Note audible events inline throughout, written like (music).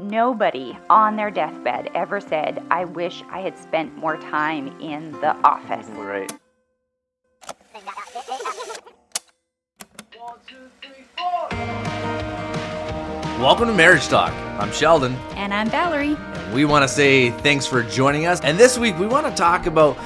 Nobody on their deathbed ever said, I wish I had spent more time in the office. Right. Welcome to Marriage Talk. I'm Sheldon. And I'm Valerie. And we want to say thanks for joining us. And this week we want to talk about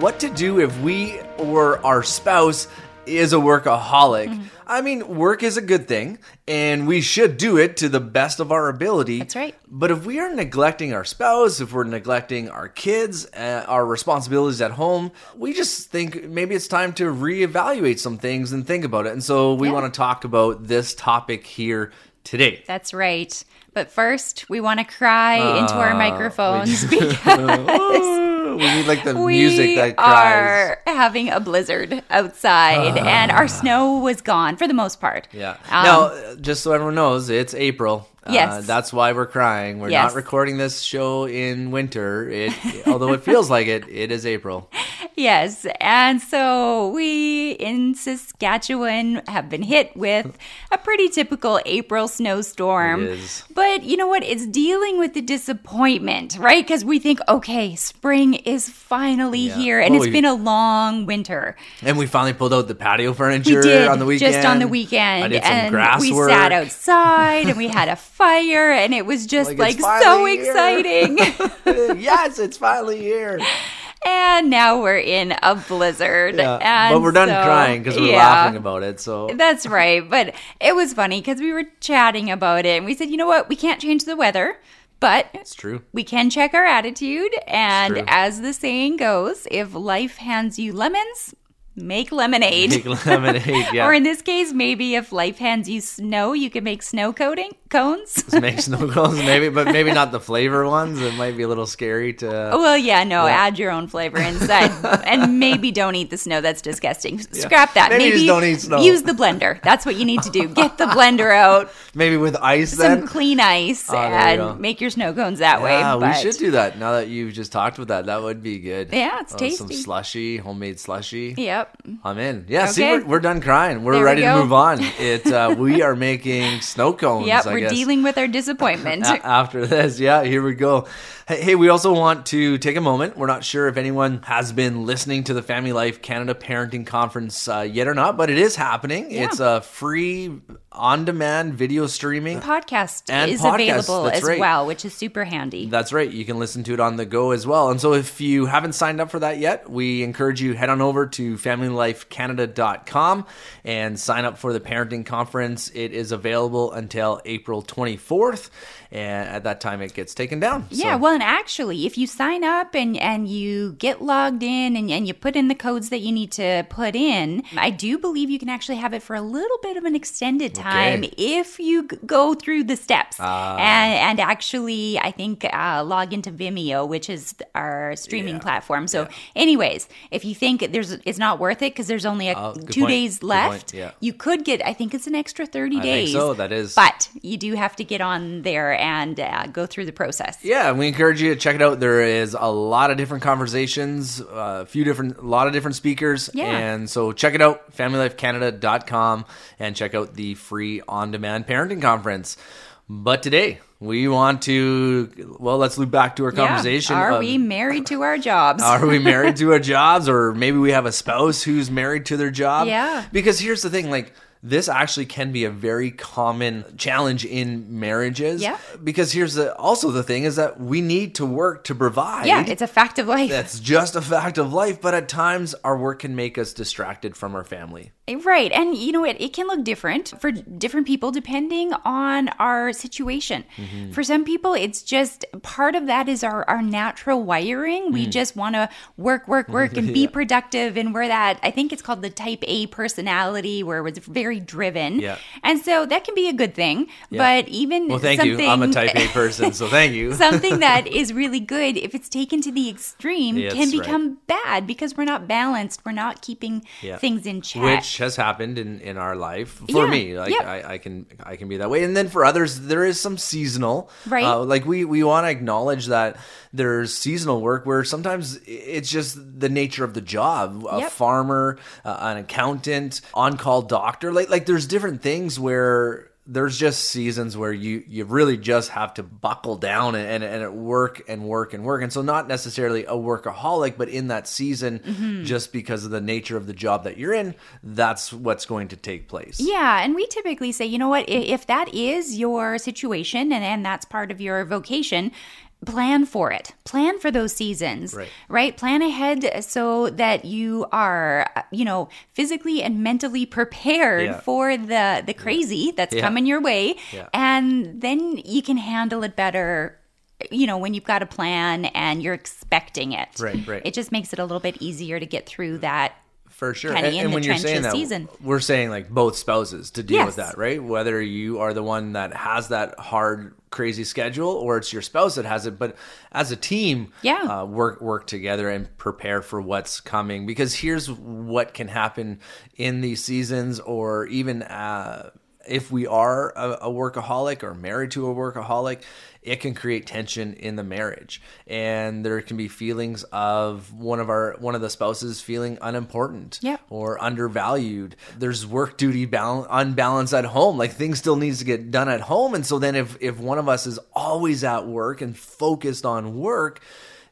what to do if we or our spouse is a workaholic. Mm-hmm. I mean, work is a good thing, and we should do it to the best of our ability. That's right. But if we are neglecting our spouse, if we're neglecting our kids, uh, our responsibilities at home, we just think maybe it's time to reevaluate some things and think about it. And so we yeah. want to talk about this topic here today. That's right. But first, we want to cry uh, into our microphones (laughs) because (laughs) we need like the we music that cries. are having a blizzard outside, uh, and our snow was gone for the most part. Yeah. Um, now, just so everyone knows, it's April. Uh, yes. Uh, that's why we're crying. We're yes. not recording this show in winter. It, although it feels like it, it is April. (laughs) Yes. And so we in Saskatchewan have been hit with a pretty typical April snowstorm. It is. But you know what? It's dealing with the disappointment, right? Because we think, okay, spring is finally yeah. here, and well, it's we, been a long winter. And we finally pulled out the patio furniture we did, on the weekend. Just on the weekend. I did some and grass we work. sat outside and we had a (laughs) fire and it was just like, like so here. exciting. (laughs) yes, it's finally here. And now we're in a blizzard. Yeah, but we're done so, crying because we're yeah, laughing about it. So that's right. But it was funny because we were chatting about it and we said, you know what? We can't change the weather. But it's true. We can check our attitude. And as the saying goes, if life hands you lemons, make lemonade. Make lemonade, (laughs) yeah. or in this case, maybe if life hands you snow, you can make snow coating cones. make snow (laughs) cones, maybe, but maybe not the flavor ones. It might be a little scary to. Well, yeah, no, yeah. add your own flavor inside, and (laughs) maybe don't eat the snow. That's disgusting. Yeah. Scrap that. Maybe, maybe don't eat snow. Use the blender. That's what you need to do. Get the blender out. Maybe with ice, some then? clean ice, oh, and make your snow cones that yeah, way. Yeah, we should do that. Now that you've just talked with that, that would be good. Yeah, it's oh, tasty. Some slushy, homemade slushy. Yep. I'm in. Yeah. Okay. See, we're, we're, done crying. We're there ready we to move on. It. Uh, (laughs) we are making snow cones. Yep. I we're guess. dealing with our (laughs) disappointment. After this, yeah, here we go. Hey, we also want to take a moment. We're not sure if anyone has been listening to the Family Life Canada Parenting Conference uh, yet or not, but it is happening. Yeah. It's a free on-demand video streaming podcast and is podcast. available That's as right. well, which is super handy. That's right. You can listen to it on the go as well. And so if you haven't signed up for that yet, we encourage you head on over to familylifecanada.com and sign up for the parenting conference. It is available until April 24th and at that time it gets taken down. Yeah, so. well, and actually, if you sign up and and you get logged in and, and you put in the codes that you need to put in, I do believe you can actually have it for a little bit of an extended time okay. if you go through the steps uh, and and actually, I think uh, log into Vimeo, which is our streaming yeah, platform. So, yeah. anyways, if you think there's it's not worth it because there's only a, uh, two point. days left, yeah. you could get. I think it's an extra thirty I days. so that is, but you do have to get on there and uh, go through the process. Yeah, we encourage you to check it out. There is a lot of different conversations, uh, a few different, a lot of different speakers. Yeah. And so check it out, familylifecanada.com, and check out the free on demand parenting conference. But today, we want to, well, let's loop back to our conversation. Yeah. Are we married to our jobs? are we married to (laughs) our jobs? Or maybe we have a spouse who's married to their job? Yeah. Because here's the thing like, this actually can be a very common challenge in marriages. Yeah. Because here's the also the thing is that we need to work to provide. Yeah, it's a fact of life. That's just a fact of life. But at times our work can make us distracted from our family. Right. And you know what? It, it can look different for different people depending on our situation. Mm-hmm. For some people, it's just part of that is our, our natural wiring. We mm. just want to work, work, work and (laughs) yeah. be productive. And we're that, I think it's called the type A personality where it's very driven. Yeah. And so that can be a good thing. Yeah. But even well, thank you. I'm a type A (laughs) person, so thank you. something (laughs) that is really good, if it's taken to the extreme, can become right. bad because we're not balanced. We're not keeping things in check. Which has happened in in our life for yeah, me like yep. I, I, can i can be that way and then for others there is some seasonal right uh, like we we want to acknowledge that there's seasonal work where sometimes it's just the nature of the job a yep. farmer uh, an accountant on-call doctor like like there's different things where there's just seasons where you you really just have to buckle down and, and, and work and work and work and so not necessarily a workaholic but in that season mm-hmm. just because of the nature of the job that you're in that's what's going to take place yeah and we typically say you know what if that is your situation and, and that's part of your vocation plan for it plan for those seasons right. right plan ahead so that you are you know physically and mentally prepared yeah. for the the crazy yeah. that's yeah. coming your way and then you can handle it better you know when you've got a plan and you're expecting it right right it just makes it a little bit easier to get through that for sure. And, and when you're saying that, season. we're saying like both spouses to deal yes. with that, right? Whether you are the one that has that hard, crazy schedule, or it's your spouse that has it. But as a team, yeah, uh, work work together and prepare for what's coming. Because here's what can happen in these seasons, or even. Uh, if we are a, a, workaholic or married to a workaholic, it can create tension in the marriage. And there can be feelings of one of our one of the spouses feeling unimportant yeah. or undervalued. There's work duty balance unbalance at home. Like things still needs to get done at home. And so then if if one of us is always at work and focused on work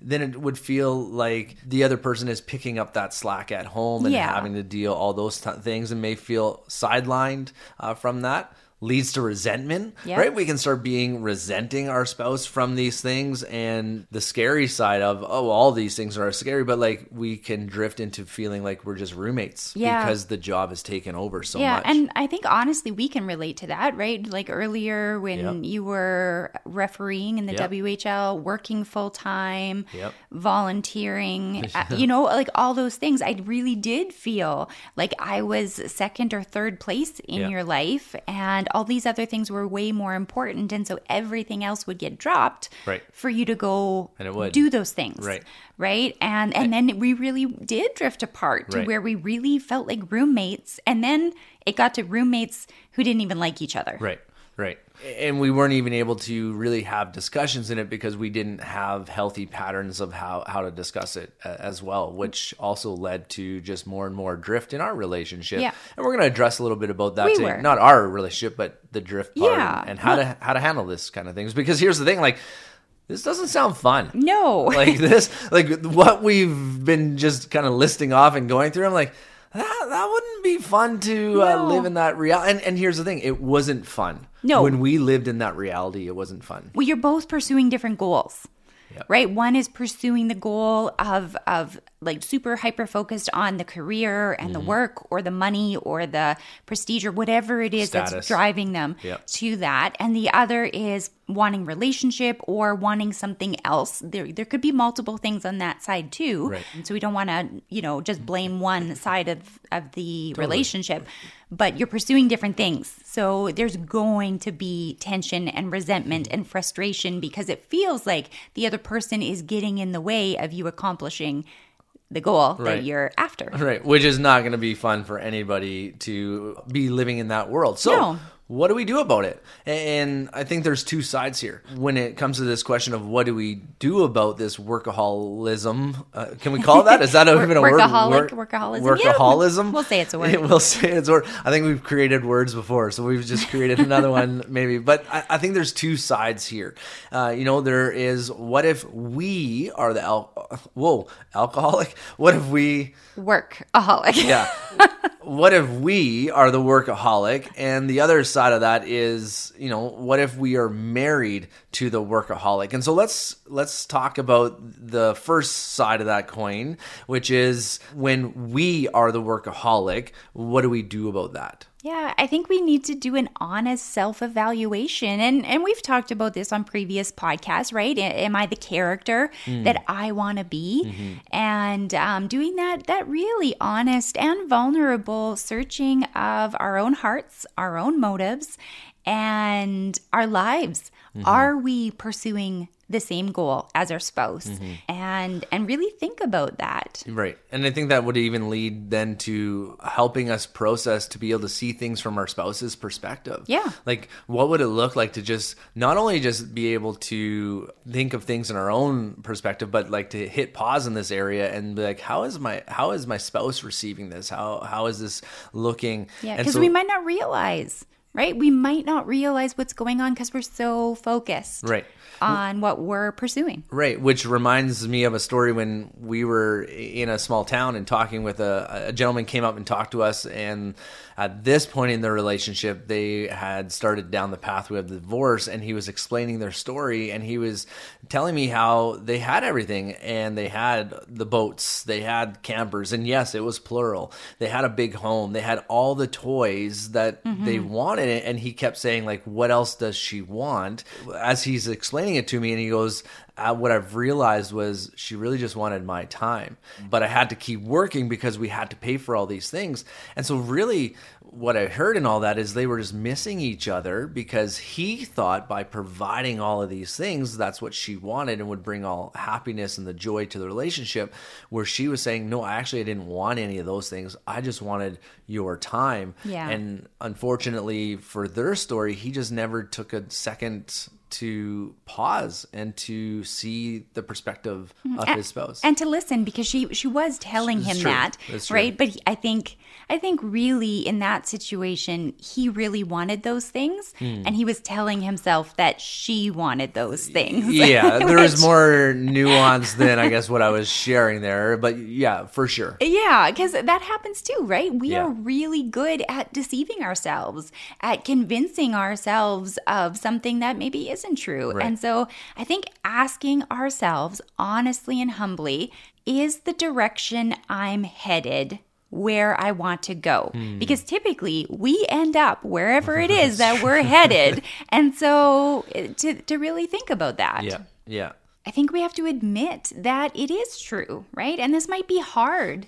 then it would feel like the other person is picking up that slack at home and yeah. having to deal all those t- things and may feel sidelined uh, from that leads to resentment, yep. right? We can start being resenting our spouse from these things and the scary side of, oh, all these things are scary, but like we can drift into feeling like we're just roommates yeah. because the job has taken over so yeah, much. And I think honestly, we can relate to that, right? Like earlier when yep. you were refereeing in the yep. WHL, working full time, volunteering, (laughs) uh, you know, like all those things. I really did feel like I was second or third place in your life. And all these other things were way more important and so everything else would get dropped right. for you to go and it would. do those things right right and and then we really did drift apart to right. where we really felt like roommates and then it got to roommates who didn't even like each other right right and we weren't even able to really have discussions in it because we didn't have healthy patterns of how, how to discuss it uh, as well which also led to just more and more drift in our relationship yeah. and we're going to address a little bit about that we today were. not our relationship but the drift part yeah. and, and how to how to handle this kind of things because here's the thing like this doesn't sound fun no like this like what we've been just kind of listing off and going through i'm like that, that wouldn't be fun to uh, no. uh, live in that reality. And, and here's the thing it wasn't fun. No. When we lived in that reality, it wasn't fun. Well, you're both pursuing different goals. Yep. Right? One is pursuing the goal of of like super hyper focused on the career and mm-hmm. the work or the money or the prestige or whatever it is Status. that's driving them yep. to that. And the other is wanting relationship or wanting something else. There there could be multiple things on that side too. Right. And so we don't want to, you know, just blame one side of, of the totally. relationship. But you're pursuing different things. So there's going to be tension and resentment and frustration because it feels like the other person is getting in the way of you accomplishing the goal right. that you're after. Right, which is not going to be fun for anybody to be living in that world. So, no what do we do about it? And I think there's two sides here when it comes to this question of what do we do about this workaholism. Uh, can we call that? Is that (laughs) even a Workaholic, word? workaholism. Workaholism. Yeah, we'll say it's a word. (laughs) we'll say it's a word. I think we've created words before, so we've just created (laughs) another one maybe. But I, I, think there's two sides here. Uh, you know, there is what if we are the al- whoa alcoholic? What if we workaholic? Yeah. What if we are the workaholic and the other side of that is, you know, what if we are married to the workaholic? And so let's let's talk about the first side of that coin, which is when we are the workaholic, what do we do about that? Yeah, I think we need to do an honest self-evaluation. And and we've talked about this on previous podcasts, right? Am I the character mm. that I want to be? Mm-hmm. And um, doing that that really honest and vulnerable searching of our own hearts, our own motives, and our lives. Mm-hmm. Are we pursuing the same goal as our spouse. Mm-hmm. and and really think about that. Right. And i think that would even lead then to helping us process to be able to see things from our spouse's perspective. Yeah. Like what would it look like to just not only just be able to think of things in our own perspective but like to hit pause in this area and be like how is my how is my spouse receiving this? How how is this looking? Yeah because so, we might not realize right? We might not realize what's going on because we're so focused Right. on what we're pursuing. Right, which reminds me of a story when we were in a small town and talking with a, a gentleman came up and talked to us, and at this point in their relationship, they had started down the pathway of divorce, and he was explaining their story, and he was telling me how they had everything, and they had the boats, they had campers, and yes, it was plural. They had a big home, they had all the toys that mm-hmm. they wanted, and he kept saying like, "What else does she want?" As he's explaining it to me, and he goes, uh, what I've realized was she really just wanted my time, but I had to keep working because we had to pay for all these things. And so, really, what I heard in all that is they were just missing each other because he thought by providing all of these things, that's what she wanted and would bring all happiness and the joy to the relationship. Where she was saying, No, actually, I didn't want any of those things. I just wanted your time. Yeah. And unfortunately for their story, he just never took a second to pause and to see the perspective of his spouse. and to listen because she she was telling him true. that right but he, i think i think really in that situation he really wanted those things Hmm. and he was telling himself that she wanted those things yeah, (laughs) there was more nuance than I guess what I was sharing there, but yeah, for sure. Yeah, because that happens too, right? We Yeah. are really good at deceiving ourselves, at convincing ourselves of something that maybe isn't true. Right. And so I think asking ourselves honestly and humbly is the direction I'm headed where I want to go? Hmm. Because typically we end up wherever it is that (laughs) we're headed. (laughs) And so eh, to, to really think about that. Yeah, yeah. I think we have to admit that it is true, right? And this might be hard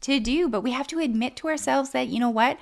to do, but we have to admit to ourselves that, you know what?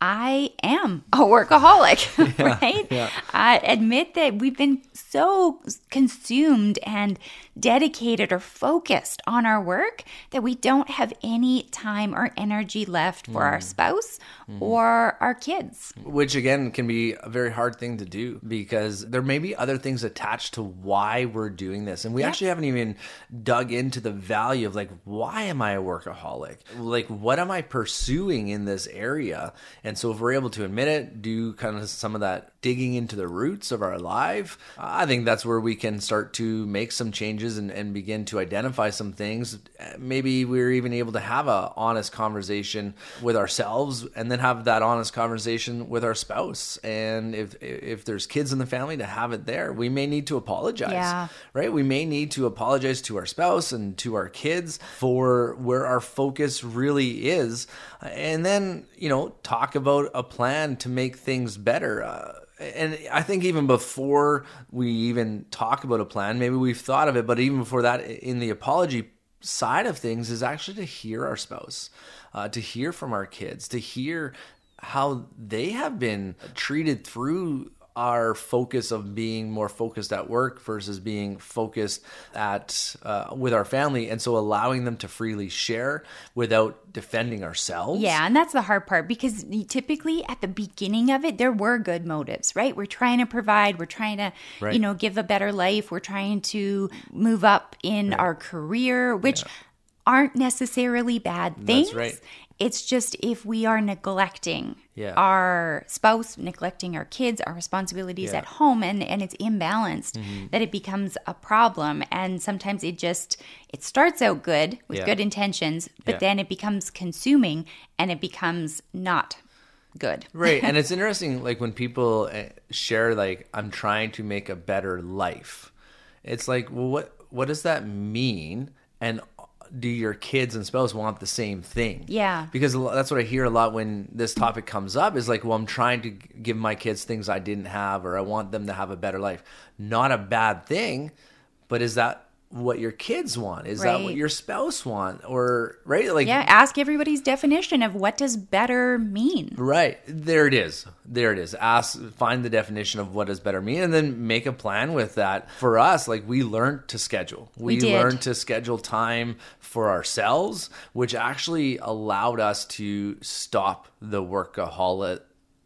I am a oh, workaholic, (laughs) (laughs) right? I admit that we've been so consumed and dedicated or focused on our work that we don't have any time or energy left for our mm-hmm. spouse mm-hmm. or our kids. Which again can be a very hard thing to do because there may be other things attached to why we're doing this. And we actually haven't even dug into the value of like, why am I a workaholic? Like, what am I pursuing in this area? And so, if we're able to admit it, do kind of some of that digging into the roots of our life, I think that's where we can start to make some changes and, and begin to identify some things. Maybe we're even able to have a honest conversation with ourselves and then have that honest conversation with our spouse. And if if there's kids in the family, to have it there. We may need to apologize, Yeah. right? We may need to apologize to our spouse and to our kids for where our focus really is, and then you know talk about a plan to make things better. Uh, and I think even before we even talk about a plan, maybe we've thought of it, but even before that, in the apology side of things, is actually to hear our spouse, uh, to hear from our kids, to hear how they have been treated through our focus of being more focused at work versus being focused at uh, with our family and so allowing them to freely share without defending ourselves Yeah, and that's the hard part because typically at the beginning of it, there were good motives, right? We're trying to provide, we're trying to, Right. you know, give a better life, we're trying to move up in our career, which aren't necessarily bad things. right. It's just if we are neglecting Yeah. our spouse, neglecting our kids, our responsibilities Yeah. at home, and, and it's imbalanced, Mm-hmm. that it becomes a problem. And sometimes it just it starts out good with Yeah. good intentions, but then it becomes consuming and it becomes not good. (laughs) right and it's (laughs) interesting like when people uh, share like i'm trying to make a better life it's like well what what does that mean and do your kids and spouse want the same thing Yeah. because that's what i hear a lot when this topic comes up is like well i'm trying to give my kids things i didn't have or i want them to have a better life not a bad thing but is that what your kids want is that what your spouse want or right like Yeah, ask everybody's definition of what does better mean. Right. There it is. There it is. Ask find the definition of what does better mean and then make a plan with that. For us, like we learned to schedule. We, We learned to schedule time for ourselves, which actually allowed us to stop the workaholic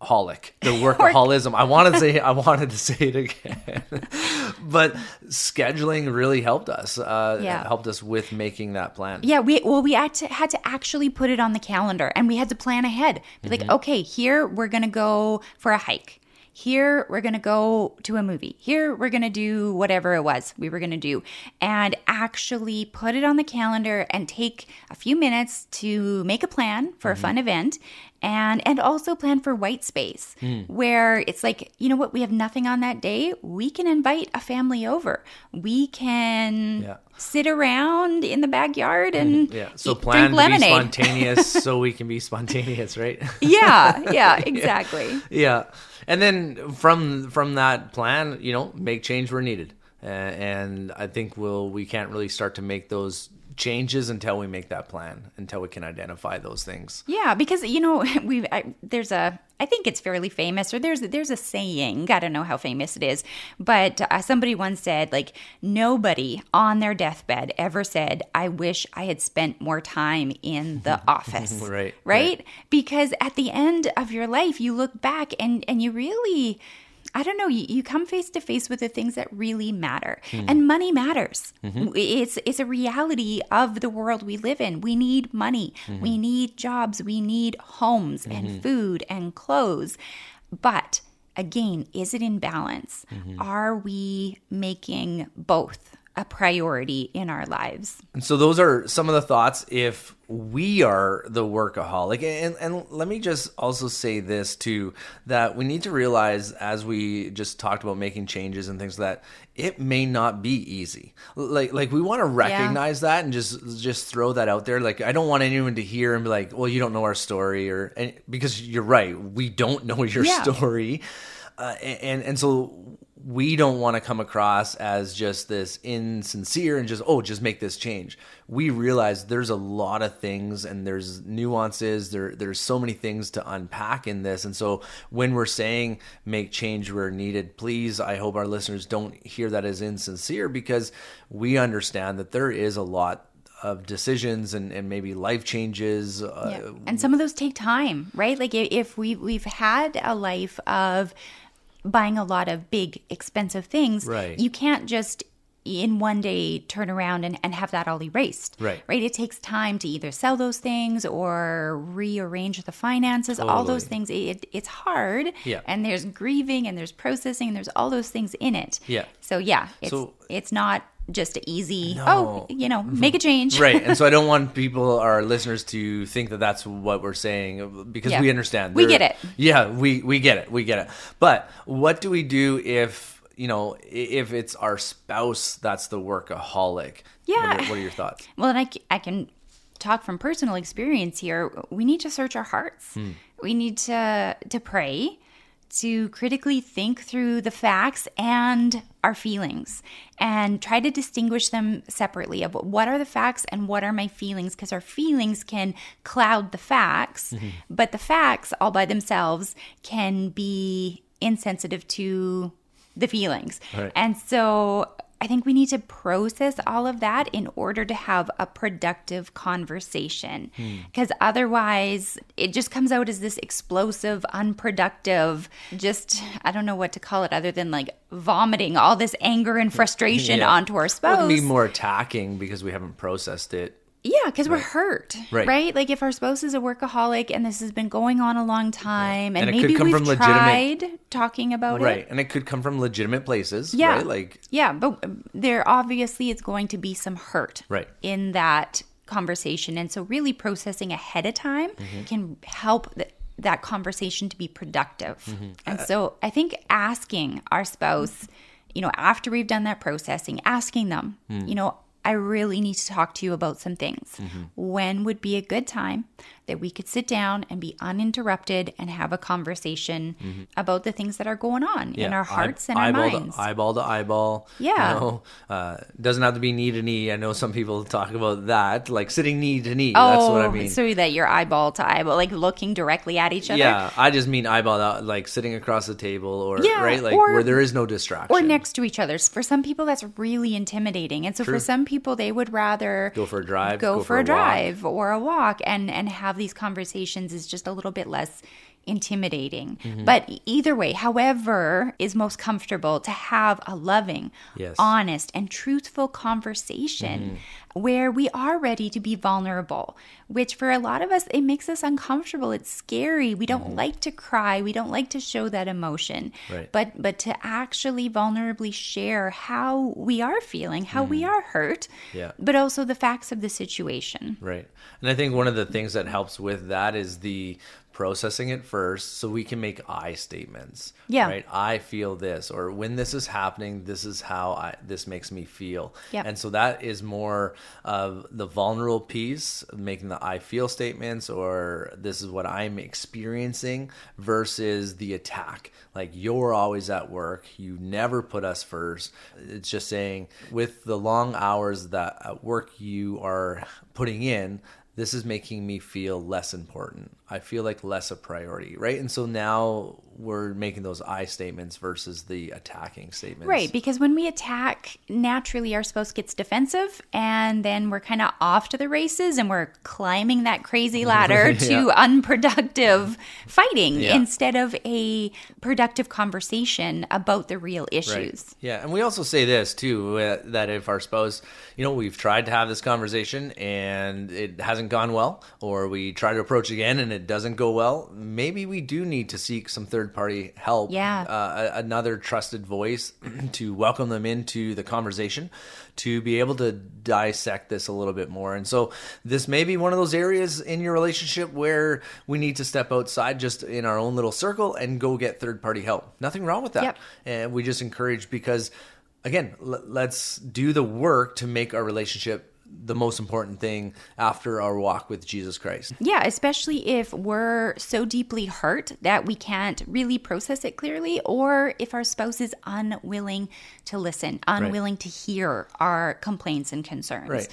workaholic, the (laughs) workaholism. I wanted to say I wanted to say it again, (laughs) but scheduling really helped us. Uh, Yeah. helped us with making that plan. Yeah, we well we had to had to actually put it on the calendar and we had to plan ahead. Be like, okay, here we're gonna go for a hike. Here we're gonna go to a movie. Here we're gonna do whatever it was we were gonna do, and actually put it on the calendar and take a few minutes to make a plan for a mm-hmm. fun event, and and also plan for white space hmm. where it's like you know what we have nothing on that day. We can invite a family over. We can Yeah. sit around in the backyard (laughs) and Yeah. So eat- plan to be lemonade. spontaneous so we can be (laughs) spontaneous, right? yeah, yeah, (laughs) exactly. yeah and then from from that plan you know make change where needed. Uh, and i think we'll we can't really start to make those changes until we make that plan until we can identify those things Yeah, because you know (laughs) we I, there's a I think it's fairly famous or there's there's a saying I don't know how famous it is, but uh, somebody once said like nobody on their deathbed ever said I wish I had spent more time in the (laughs) office. Right, right? Because at the end of your life you look back and and you really I don't know. You, you come face to face with the things that really matter, hmm. and money matters. Mm-hmm. It's it's a reality of the world we live in. We need money. Mm-hmm. We need jobs. We need homes and mm-hmm. food and clothes. But again, is it in balance? Are we making both a priority in our lives? And so those are some of the thoughts if we are the workaholic. And and let me just also say this too that we need to realize as we just talked about making changes and things that it may not be easy. Like like we want to recognize that and just just throw that out there. Like I don't want anyone to hear and be like, "Well, you don't know our story," or and, because you're right, we don't know your Yeah. story. Uh, and and so we don't want to come across as just this insincere and just oh just make this change we realize there's a lot of things and there's nuances there there's so many things to unpack in this and so when we're saying make change where needed please i hope our listeners don't hear that as insincere because we understand that there is a lot of decisions and, and maybe life changes uh, Yeah. And some of those take time, right? Like if we we've had a life of buying a lot of big expensive things, Right. you can't just in one day turn around and, and have that all erased. Right. Right. It takes time to either sell those things or rearrange the finances, all those things. It, it's hard. Yeah. And there's grieving and there's processing and there's all those things in it. Yeah. So yeah, it's So- it's not just a easy, No. oh, you know, mm-hmm. make a change. right and so i don't (laughs) want people our listeners to think that that's what we're saying because Yeah. we understand We get it. yeah we we get it we get it but what do we do if you know if it's our spouse that's the workaholic Yeah. what are, what are your thoughts Well, and I I can talk from personal experience here. We need to search our hearts. Hmm. We need to to pray, to critically think through the facts and our feelings, and try to distinguish them separately. Of what are the facts and what are my feelings? Because our feelings can cloud the facts, mm-hmm. but the facts all by themselves can be insensitive to the feelings. Right. And so I think we need to process all of that in order to have a productive conversation. Hmm. Because otherwise, it just comes out as this explosive, unproductive, just, I don't know what to call it other than like vomiting all this anger and frustration Yeah. onto our spouse. it would be more attacking because we haven't processed it Yeah, because we're hurt, Right. right. Like if our spouse is a workaholic and this has been going on a long time, and, And maybe come we've from legitimate- tried talking about it, right and it could come from legitimate places yeah right like yeah but there obviously is going to be some hurt Right. in that conversation and so really processing ahead of time Mm-hmm. can help th- that conversation to be productive Mm-hmm. and so i think asking our spouse you know after we've done that processing asking them Mm. you know I really need to talk to you about some things. Mm-hmm. When would be a good time that we could sit down and be uninterrupted and have a conversation about the things that are going on in our hearts and our minds? To, eyeball to eyeball. Yeah. You know, uh, doesn't have to be knee to knee. I know some people talk about that, like sitting knee to knee. Oh, That's what I mean. so that you're eyeball to eyeball, like looking directly at each other. yeah, I just mean eyeball out, like sitting across the table or Yeah, right, like or- where there is no distraction. Or next to each other. For some people, that's really intimidating, and so True. for some people, they would rather Go for a drive, go, go for, for a walk. drive or a walk, and and have these conversations is just a little bit less intimidating. Mm-hmm. But either way, however is most comfortable to have a loving, Yes. honest, and truthful conversation mm-hmm. where we are ready to be vulnerable, which for a lot of us, it makes us uncomfortable. It's scary. We don't mm-hmm. like to cry. We don't like to show that emotion. Right. But but to actually vulnerably share how we are feeling, how we are hurt, Yeah. but also the facts of the situation. Right. And I think one of the things that helps with that is the processing it first so we can make I statements. Yeah. Right. I feel this or when this is happening, this is how I this makes me feel. Yep. And so that is more of the vulnerable piece, making the I feel statements or this is what I'm experiencing versus the attack. Like you're always at work, you never put us first. It's just saying with the long hours that at work you are putting in, this is making me feel less important. I feel like less a priority, right? And so now we're making those I statements versus the attacking statements. Right, because when we attack, naturally our spouse gets defensive, and then we're kind of off to the races and we're climbing that crazy (laughs) ladder to unproductive fighting Yeah. instead of a productive conversation about the real Right. issues. Yeah, and we also say this too uh, that if our spouse, you know, we've tried to have this conversation and it hasn't gone well, or we try to approach again and it doesn't go well, maybe we do need to seek some third party help. Yeah. uh, another trusted voice (clears throat) to welcome them into the conversation to be able to dissect this a little bit more. And so this may be one of those areas in your relationship where we need to step outside just in our own little circle and go get third party help. Nothing wrong with that. Yep. And we just encourage because again, l- let's do the work to make our relationship the most important thing after our walk with Jesus Christ. Yeah, especially if we're so deeply hurt that we can't really process it clearly, or if our spouse is unwilling to listen, unwilling to hear our complaints and concerns. Right.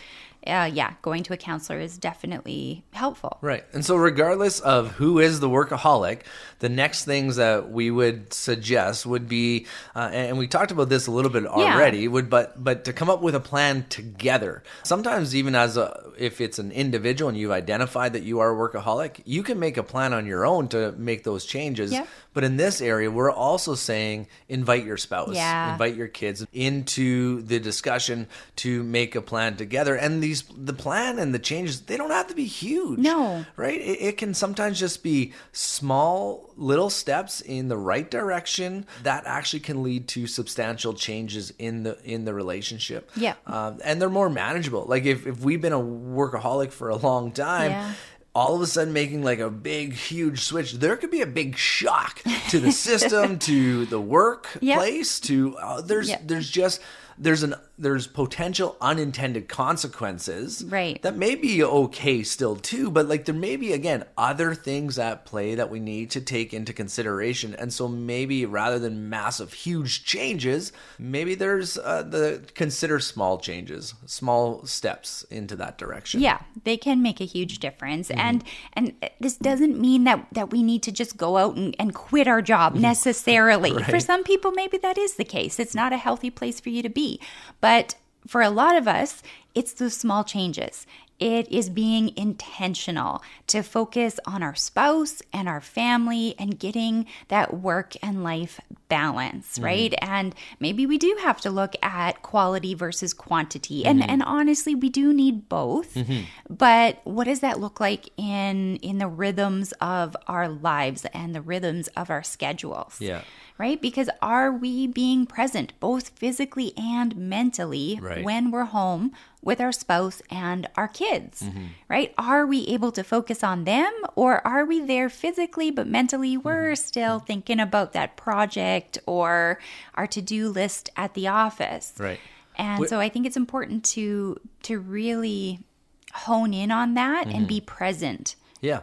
Uh, yeah, going to a counselor is definitely helpful. Right. And so, regardless of who is the workaholic, the next things that we would suggest would be, uh, and we talked about this a little bit already, would but but to come up with a plan together. Sometimes, even as a if it's an individual and you've identified that you are a workaholic, you can make a plan on your own to make those changes. Yep. But in this area, we're also saying invite your spouse, Yeah. invite your kids into the discussion to make a plan together. And these the plan and the changes they don't have to be huge No. right it, it can sometimes just be small little steps in the right direction that actually can lead to substantial changes in the in the relationship Yeah. um, and they're more manageable like if, if we've been a workaholic for a long time Yeah. All of a sudden making like a big huge switch there could be a big shock to the system (laughs) to the workplace to uh, there's Yep. there's just there's an there's potential unintended consequences Right. that may be okay still too but like there may be again other things at play that we need to take into consideration and so maybe rather than massive huge changes maybe there's uh, the consider small changes small steps into that direction Yeah, they can make a huge difference. Mm-hmm. And and this doesn't mean that that we need to just go out and, and quit our job (laughs) necessarily. For Mm-hmm. Some people maybe that is the case. It's not a healthy place for you to be. But for a lot of us, it's those small changes. It is being intentional to focus on our spouse and our family and getting that work and life balance, mm-hmm. right? And maybe we do have to look at quality versus quantity. And mm-hmm. and honestly, we do need both. Mm-hmm. But what does that look like in in the rhythms of our lives and the rhythms of our schedules? Yeah. Right? Because are we being present both physically and mentally Right. when we're home with our spouse and our kids? Mm-hmm. Right? Are we able to focus on them or are we there physically but mentally we're mm-hmm. still mm-hmm. thinking about that project or our to-do list at the office? Right. And Wh- so I think it's important to to really hone in on that and be present. Yeah.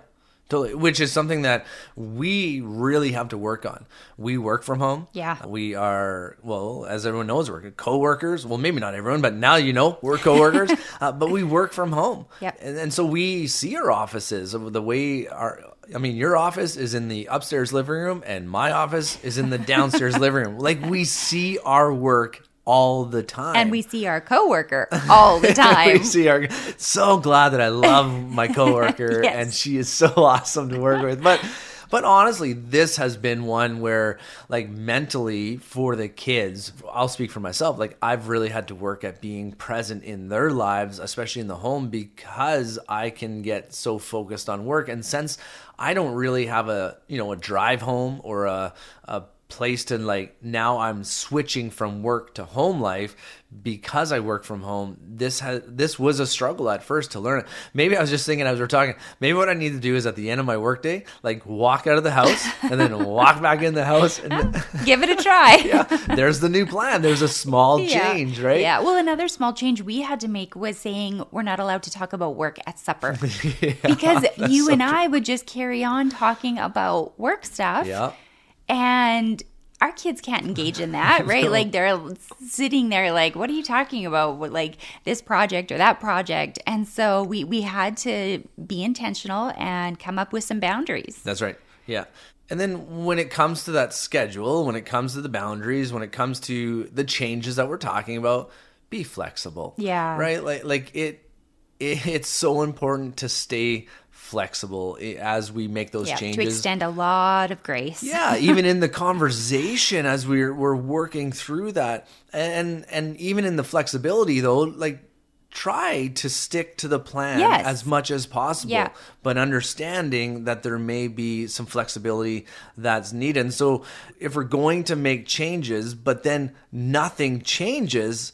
Totally. Which is something that we really have to work on. We work from home. Yeah. We are, well, as everyone knows, we're co-workers. Well, maybe not everyone, but now you know we're co-workers. (laughs) uh, but we work from home. Yep. And, and so we see our offices of the way our, I mean, your office is in the upstairs living room and my office is in the downstairs (laughs) living room. Like we see our work all the time. And we see our coworker all the (laughs) time. we see our so glad that I love my (laughs) coworker Yes. and she is so (laughs) awesome to work with. But But honestly, this has been one where, like, mentally for the kids, I'll speak for myself. Like, I've really had to work at being present in their lives, especially in the home, because I can get so focused on work. And since I don't really have a, you know, a drive home or a, a place to like now I'm switching from work to home life because I work from home. This has this was a struggle at first to learn it. Maybe I was just thinking as we are talking, maybe what I need to do is at the end of my workday, like walk out of the house and then (laughs) walk back in the house and (laughs) give it a try. (laughs) yeah, there's the new plan. There's a small yeah. change, right? Yeah. Well, another small change we had to make was saying we're not allowed to talk about work at supper. yeah, because you so and true. I would just carry on talking about work stuff. Yeah and our kids can't engage in that, (laughs) right? no. Like they're sitting there like, what are you talking about? Like this project or that project. And so we we had to be intentional and come up with some boundaries. That's right. Yeah. And then when it comes to that schedule, when it comes to the boundaries, when it comes to the changes that we're talking about, be flexible. Yeah. Right? Like like it it's so important to stay flexible eh, as we make those yeah, changes. To extend a lot of grace. yeah, (laughs) even in the conversation as we're we're working through that. And and even in the flexibility though, like try to stick to the plan yes. as much as possible yeah. but understanding that there may be some flexibility that's needed and so if we're going to make changes but then nothing changes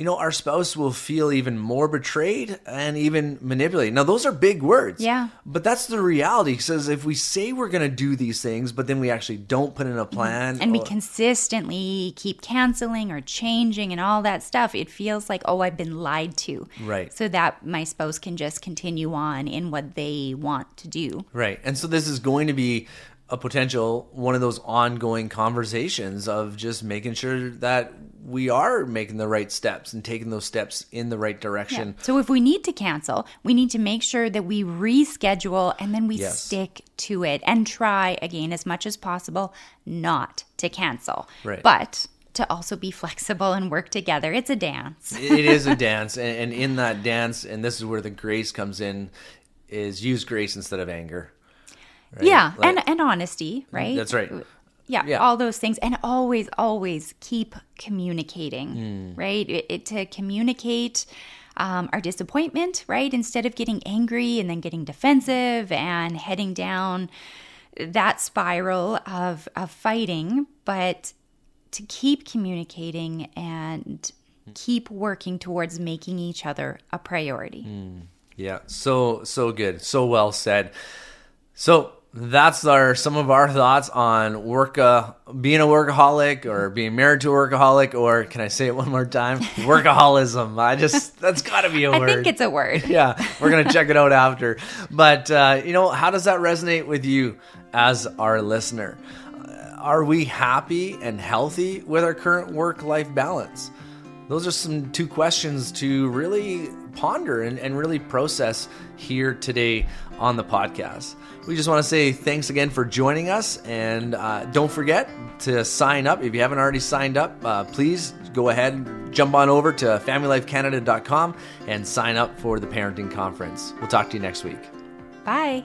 you know, our spouse will feel even more betrayed and even manipulated. Now, those are big words. Yeah. But that's the reality. Because if we say we're going to do these things, but then we actually don't put in a plan. And or, we consistently keep canceling or changing and all that stuff, it feels like, oh, I've been lied to. Right. So that my spouse can just continue on in what they want to do. Right. And so this is going to be a potential one of those ongoing conversations of just making sure that we are making the right steps and taking those steps in the right direction. Yeah. So if we need to cancel, we need to make sure that we reschedule and then we yes. stick to it and try again as much as possible not to cancel. Right. But to also be flexible and work together. It's a dance. it is a (laughs) dance. And, and in that dance, and this is where the grace comes in, is use grace instead of anger. Right? Yeah, like, and and honesty, right? That's right. Yeah, yeah, all those things, and always, always keep communicating, mm. right? It, it, to communicate um, our disappointment, right? Instead of getting angry and then getting defensive and heading down that spiral of of fighting, but to keep communicating and keep working towards making each other a priority. Mm. Yeah, so so good, so well said. So that's our some of our thoughts on work uh, being a workaholic or being married to a workaholic or can I say it one more time? (laughs) Workaholism. I just that's got to be a I word. I think it's a word. (laughs) Yeah we're gonna check it out (laughs) after. But uh, you know how does that resonate with you as our listener? Are we happy and healthy with our current work life balance? Those are some two questions to really ponder and, and really process here today on the podcast we just want to say thanks again for joining us. And uh, don't forget to sign up. If you haven't already signed up, uh, please go ahead, and jump on over to familylifecanada.com and sign up for the parenting conference. We'll talk to you next week. Bye.